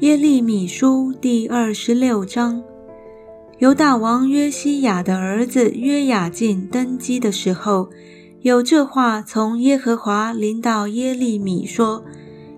耶利米书第二十六章，犹大王约西亚的儿子约雅敬登基的时候，有这话从耶和华临到耶利米说：“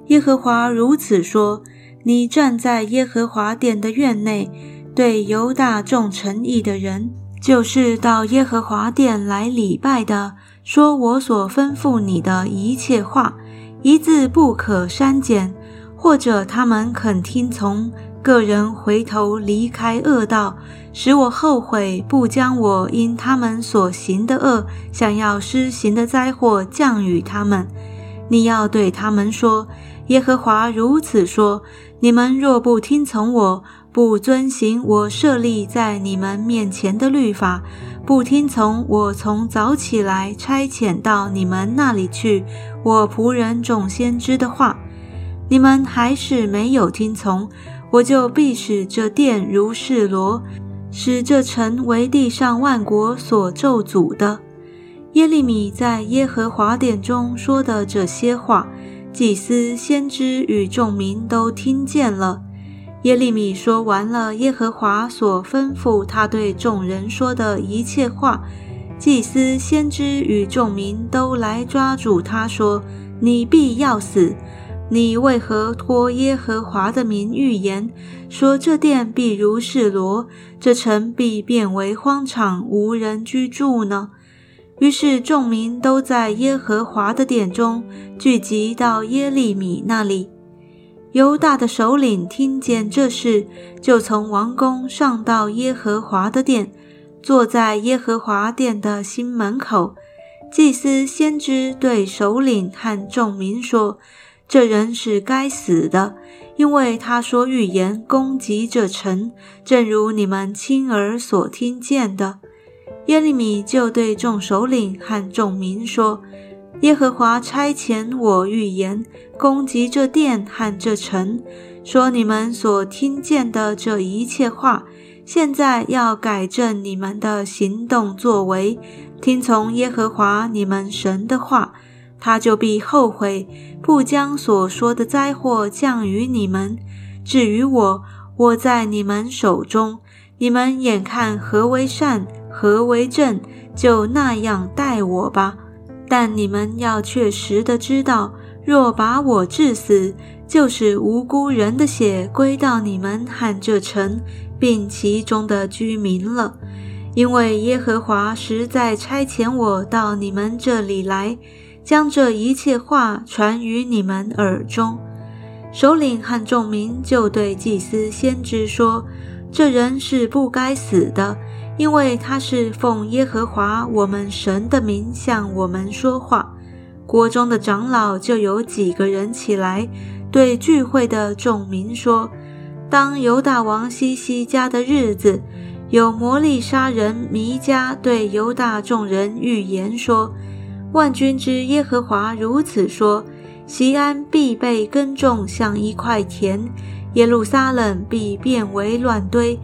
耶和华如此说：你站在耶和华殿的院内，对犹大众诚意的人，就是到耶和华殿来礼拜的，说我所吩咐你的一切话，一字不可删减。”或者他们肯听从，个人回头离开恶道，使我后悔，不将我因他们所行的恶，想要施行的灾祸降与他们。你要对他们说：耶和华如此说：你们若不听从我，不遵行我设立在你们面前的律法，不听从我从早起来差遣到你们那里去，我仆人众先知的话。你们还是没有听从，我就必使这殿如示罗，使这城为地上万国所咒诅的。耶利米在耶和华殿中说的这些话，祭司、先知与众民都听见了。耶利米说完了耶和华所吩咐他对众人说的一切话，祭司、先知与众民都来抓住他说：“你必要死。”你为何托耶和华的名预言，说这殿必如示罗，这城必变为荒场，无人居住呢？于是众民都在耶和华的殿中聚集到耶利米那里。犹大的首领听见这事，就从王宫上到耶和华的殿，坐在耶和华殿的新门口。祭司先知对首领和众民说。这人是该死的，因为他说预言攻击这城，正如你们亲耳所听见的。耶利米就对众首领和众民说：“耶和华差遣我预言攻击这殿和这城，说你们所听见的这一切话，现在要改正你们的行动作为，听从耶和华你们神的话。”他就必后悔，不将所说的灾祸降于你们。至于我，我在你们手中，你们眼看何为善，何为正，就那样待我吧。但你们要确实的知道，若把我治死，就是无辜人的血归到你们和这城，并其中的居民了。因为耶和华实在差遣我到你们这里来。将这一切话传于你们耳中，首领和众民就对祭司先知说：“这人是不该死的，因为他是奉耶和华我们神的名向我们说话。”国中的长老就有几个人起来，对聚会的众民说：“当犹大王西西家的日子，有魔力杀人弥迦对犹大众人预言说。”万军之耶和华如此说：西安必被耕种，像一块田；耶路撒冷必变为乱堆。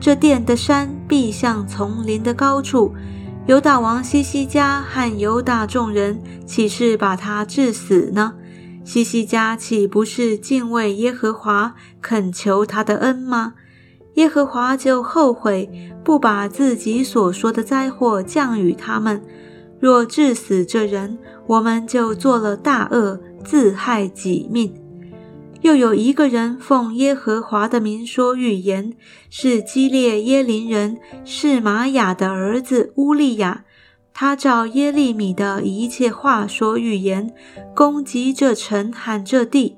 这殿的山必像丛林的高处。犹大王西西家和犹大众人，岂是把他致死呢？西西家岂不是敬畏耶和华，恳求他的恩吗？耶和华就后悔，不把自己所说的灾祸降与他们。若致死这人，我们就做了大恶，自害己命。又有一个人奉耶和华的名说预言，是基列耶林人是玛雅的儿子乌利亚。他照耶利米的一切话说预言，攻击这城喊这地。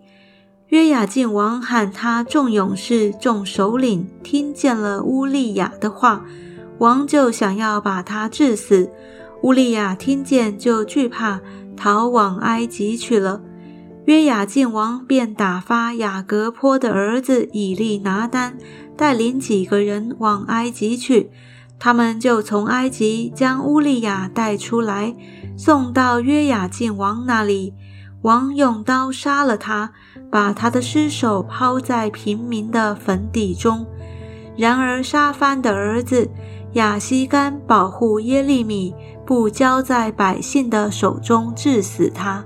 约雅敬王喊他众勇士、众首领，听见了乌利亚的话，王就想要把他治死。乌利亚听见，就惧怕，逃往埃及去了。约雅敬王便打发雅各坡的儿子以利拿丹带领几个人往埃及去。他们就从埃及将乌利亚带出来，送到约雅敬王那里。王用刀杀了他，把他的尸首抛在平民的坟地中。然而沙番的儿子亚西干保护耶利米。不交在百姓的手中，致死他。